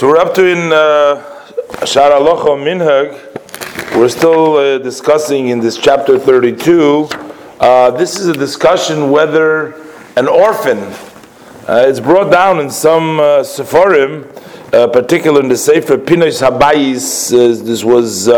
So we're up to in uh, Shaarei Halacha uMinhag. We're still uh, discussing in this chapter 32. Uh, this is a discussion whether an orphan, uh, it's brought down in some uh, Sepharim, uh, particularly in the Sefer Pinois Habayis. Uh, this was uh,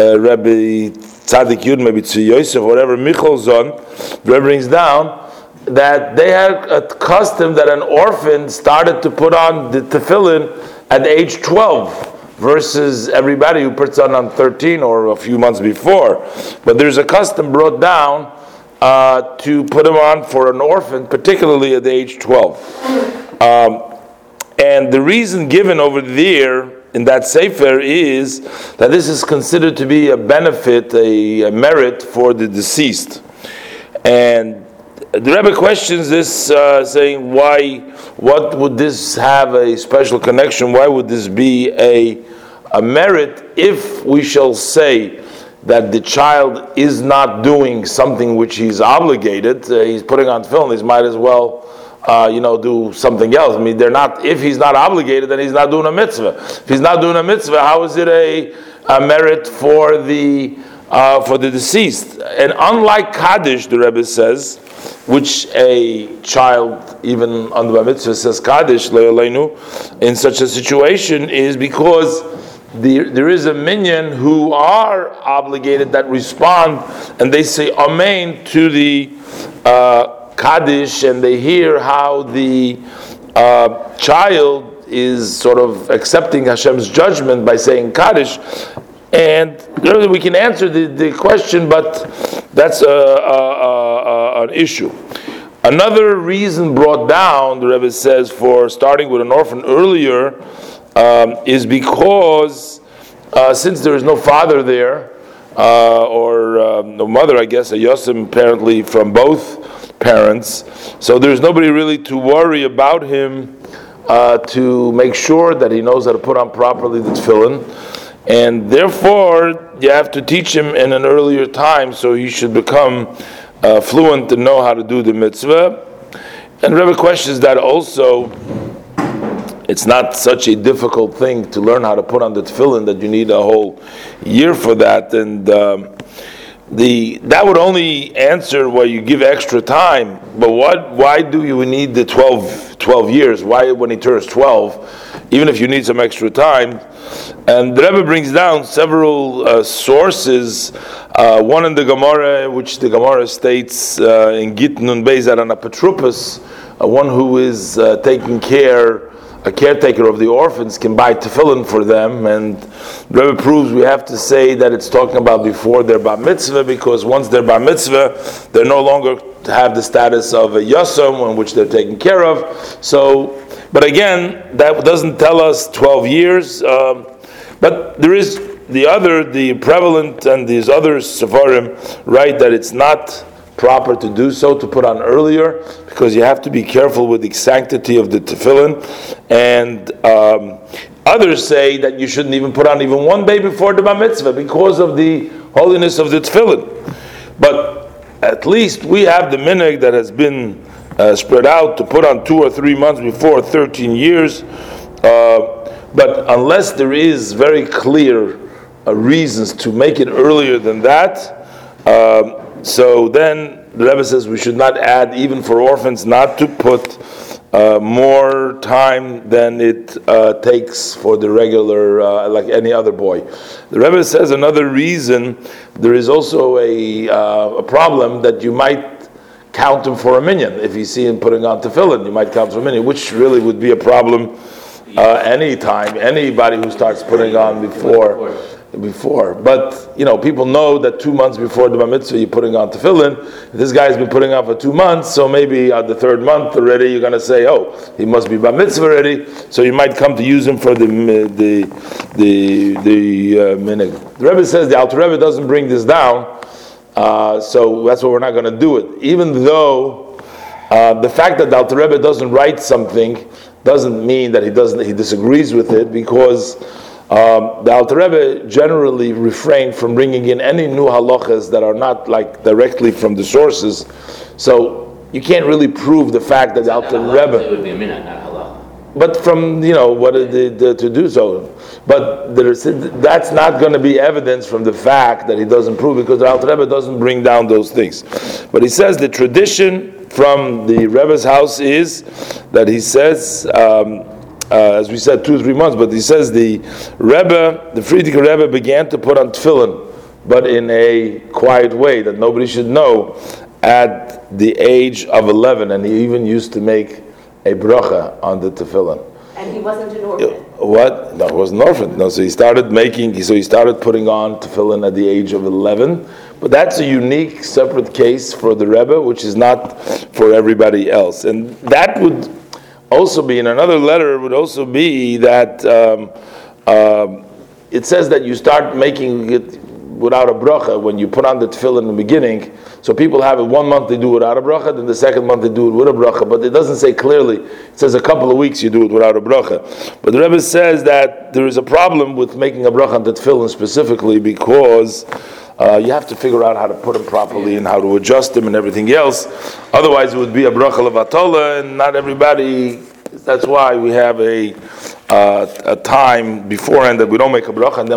uh, Rabbi Tzadik Yud, maybe Tzvi Yosef, whatever, Michal Zon, Rebbe brings down that they had a custom that an orphan started to put on the tefillin at age 12 versus everybody who puts on on 13 or a few months before. But there's a custom brought down uh, to put them on for an orphan, particularly at the age 12. Um, and the reason given over there in that sefer is that this is considered to be a benefit, a, a merit for the deceased. And the Rebbe questions this, uh, saying, "Why? What would this have a special connection? Why would this be a a merit if we shall say that the child is not doing something which he's obligated? Uh, he's putting on tefillin. He might as well." Uh, you know, do something else. I mean, they're not. If he's not obligated, then he's not doing a mitzvah. If he's not doing a mitzvah, how is it a, a merit for the uh, for the deceased? And unlike Kaddish, the Rebbe says, which a child, even under the mitzvah, says Kaddish, in such a situation is because the, there is a minyan who are obligated that respond and they say Amen to the uh, Kaddish and they hear how the uh, child is sort of accepting Hashem's judgment by saying Kaddish. And we can answer the, the question, but that's a, a, a, an issue. Another reason brought down, the Rebbe says, for starting with an orphan earlier um, is because uh, since there is no father there, uh, or uh, no mother, I guess, a Yosim apparently from both parents, so there's nobody really to worry about him uh, to make sure that he knows how to put on properly the tefillin and therefore you have to teach him in an earlier time so he should become uh, fluent and know how to do the mitzvah. And Rebbe questions that also it's not such a difficult thing to learn how to put on the tefillin that you need a whole year for that. And um, the that would only answer why you give extra time. But what? Why do you need the 12, 12 years? Why when he turns twelve? Even if you need some extra time, and the Rebbe brings down several uh, sources. Uh, one in the Gemara, which the Gemara states uh, in Gitnun Beizar and Apotropos, uh, one who is uh, taking care a caretaker of the orphans can buy tefillin for them, and the Rebbe proves we have to say that it's talking about before their bar mitzvah, because once they're bar mitzvah, they're no longer have the status of a yasam in which they're taken care of. So, but again, that doesn't tell us 12 years. Um, but there is the other, the prevalent, and these other sefarim write that it's not proper to do so, to put on earlier, because you have to be careful with the sanctity of the tefillin. And um, others say that you shouldn't even put on even one day before the bar mitzvah because of the holiness of the tefillin. But at least we have the minhag that has been uh, spread out to put on two or three months before 13 years. Uh, but unless there is very clear uh, reasons to make it earlier than that, um, so then the Rebbe says we should not add, even for orphans, not to put uh, more time than it uh, takes for the regular, uh, like any other boy. The Rebbe says another reason there is also a, uh, a problem that you might count him for a minyan. If you see him putting on tefillin, you might count for a minyan, which really would be a problem uh, anytime, anybody who starts putting on before, before. But you know, people know that two months before the bar mitzvah, you're putting on tefillin. This guy's been putting on for two months, so maybe at the third month already, you're going to say, "Oh, he must be bar mitzvah already." So you might come to use him for the the the the uh, minyan. The Rebbe says the Alter Rebbe doesn't bring this down, uh, so that's why we're not going to do it, even though. Uh, the fact that the Alter Rebbe doesn't write something doesn't mean that he doesn't he disagrees with it because um, the Alter Rebbe generally refrained from bringing in any new halachas that are not like directly from the sources. So you can't really prove the fact that the Alter Rebbe. Would be a minute, but from you know what did uh, to do so. But that's not going to be evidence from the fact that he doesn't prove because the Alter Rebbe doesn't bring down those things. But he says the tradition from the Rebbe's house is that he says. Um, uh, as we said, two or three months. But he says the Rebbe, the Frierdiker Rebbe, began to put on tefillin, but in a quiet way that nobody should know, at the age of eleven, and he even used to make a bracha on the tefillin. And he wasn't an orphan. What? No, he wasn't an orphan. No, so he started making. So he started putting on tefillin at the age of eleven. But that's a unique, separate case for the Rebbe, which is not for everybody else. And that would also be in another letter. Would also be that um, um, it says that you start making it without a bracha when you put on the tefillin in the beginning. So people have it one month they do it without a bracha, then the second month they do it with a bracha. But it doesn't say clearly. It says a couple of weeks you do it without a bracha. But the Rebbe says that there is a problem with making a bracha on the tefillin specifically because. Uh, you have to figure out how to put them properly and how to adjust them and everything else. Otherwise, it would be a bracha levatola, and not everybody. That's why we have a uh, a time beforehand that we don't make a bracha, and then